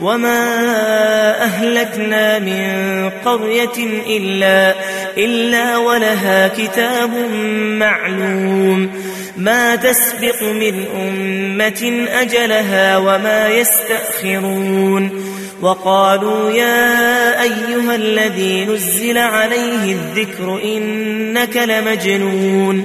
وما أهلكنا من قرية إلا, إلا ولها كتاب معلوم ما تسبق من أمة أجلها وما يستأخرون وقالوا يا أيها الذي نزل عليه الذكر إنك لمجنون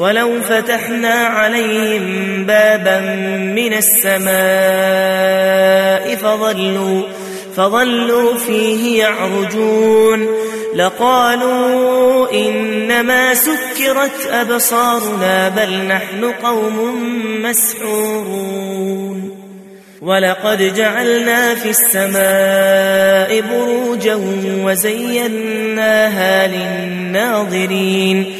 ولو فتحنا عليهم بابا من السماء فظلوا, فظلوا فيه يعرجون. لقالوا إنما سكرت أبصارنا بل نحن قوم مسحورون. ولقد جعلنا في السماء بروجا وزيناها للناظرين.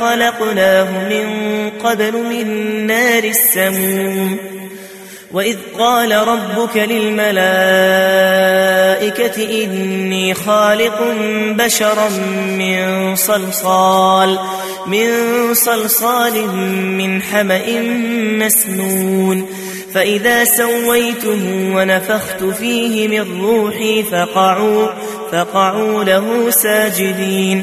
خلقناه من قبل من نار السموم. وإذ قال ربك للملائكة إني خالق بشرا من صلصال من صلصال من حمأ مسنون. فإذا سويته ونفخت فيه من روحي فقعوا, فقعوا له ساجدين.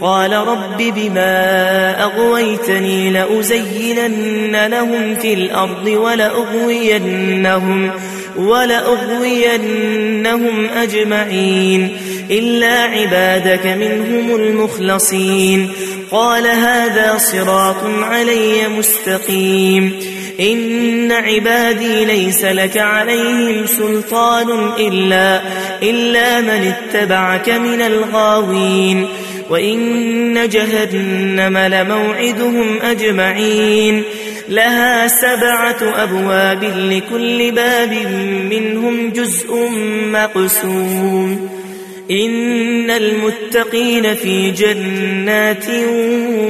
قال رب بما أغويتني لأزينن لهم في الأرض ولأغوينهم ولأغوينهم أجمعين إلا عبادك منهم المخلصين. قال هذا صراط علي مستقيم. إن عبادي ليس لك عليهم سلطان إلا, إلا من اتبعك من الغاوين. وإن جهنم لموعدهم أجمعين. لها سبعة أبواب لكل باب منهم جزء مقسوم. إن المتقين في جنات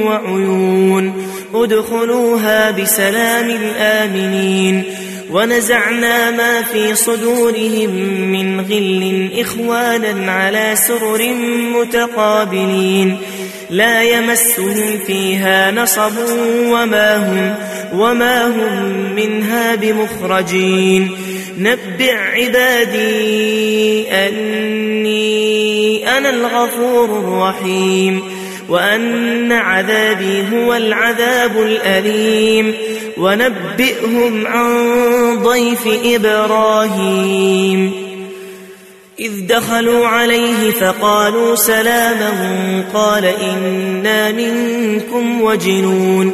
وعيون. ادخلوها بسلام آمنين. ونزعنا ما في صدورهم من غل إخوانا على سرر متقابلين. لا يمسهم فيها نصب وما هم, وما هم منها بمخرجين. نبع عبادي أني أنا الغفور الرحيم. وأن عذابي هو العذاب الأليم. ونبئهم عن ضيف إبراهيم. إذ دخلوا عليه فقالوا سلاما قال إنا منكم وجنون.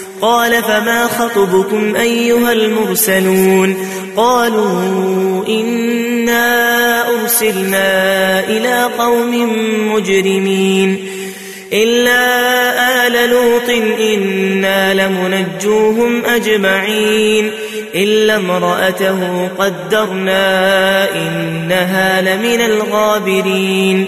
قال فما خطبكم أيها المرسلون قالوا إنا أرسلنا إلى قوم مجرمين إلا آل لوط إنا لمنجوهم أجمعين إلا امرأته قدرنا إنها لمن الغابرين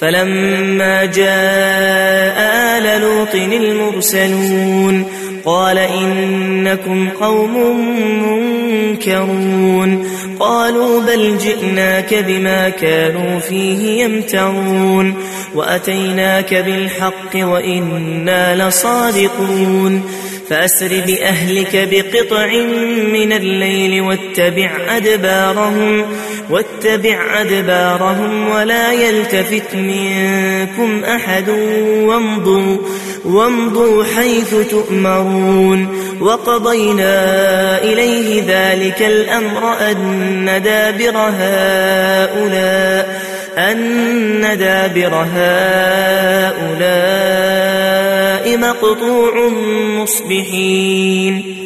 فلما جاء آل لوط المرسلون قال إنكم قوم منكرون. قالوا بل جئناك بما كانوا فيه يمترون. وأتيناك بالحق وإنا لصادقون. فأسر بأهلك بقطع من الليل واتبع أدبارهم. واتبع أدبارهم ولا يلتفت منكم أحد وامضوا, وامضوا حيث تؤمرون. وقضينا إليه ذلك الأمر أن دابر هؤلاء أن دابر هؤلاء مقطوع مصبحين.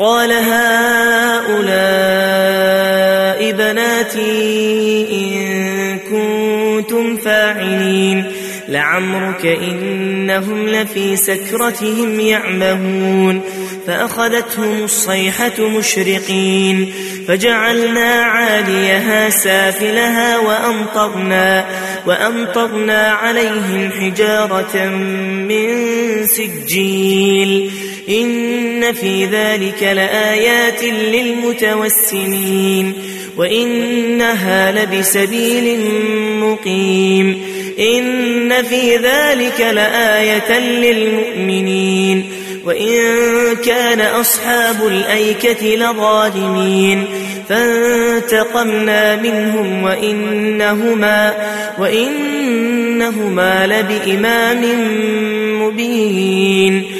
قال هؤلاء بناتي إن كنتم فاعلين لعمرك إنهم لفي سكرتهم يعمهون فأخذتهم الصيحة مشرقين فجعلنا عاليها سافلها وأمطرنا, وأمطرنا عليهم حجارة من سجيل إن في ذلك لآيات للمتوسمين وإنها لبسبيل مقيم إن في ذلك لآية للمؤمنين وإن كان أصحاب الأيكة لظالمين فانتقمنا منهم وإنهما, وإنهما لبإمام مبين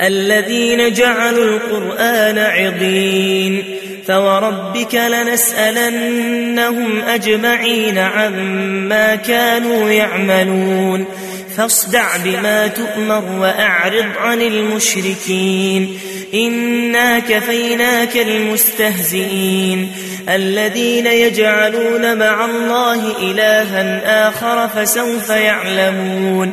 الذين جعلوا القرآن عضين فوربك لنسألنهم أجمعين عما كانوا يعملون فاصدع بما تؤمر وأعرض عن المشركين إنا كفيناك المستهزئين الذين يجعلون مع الله إلها آخر فسوف يعلمون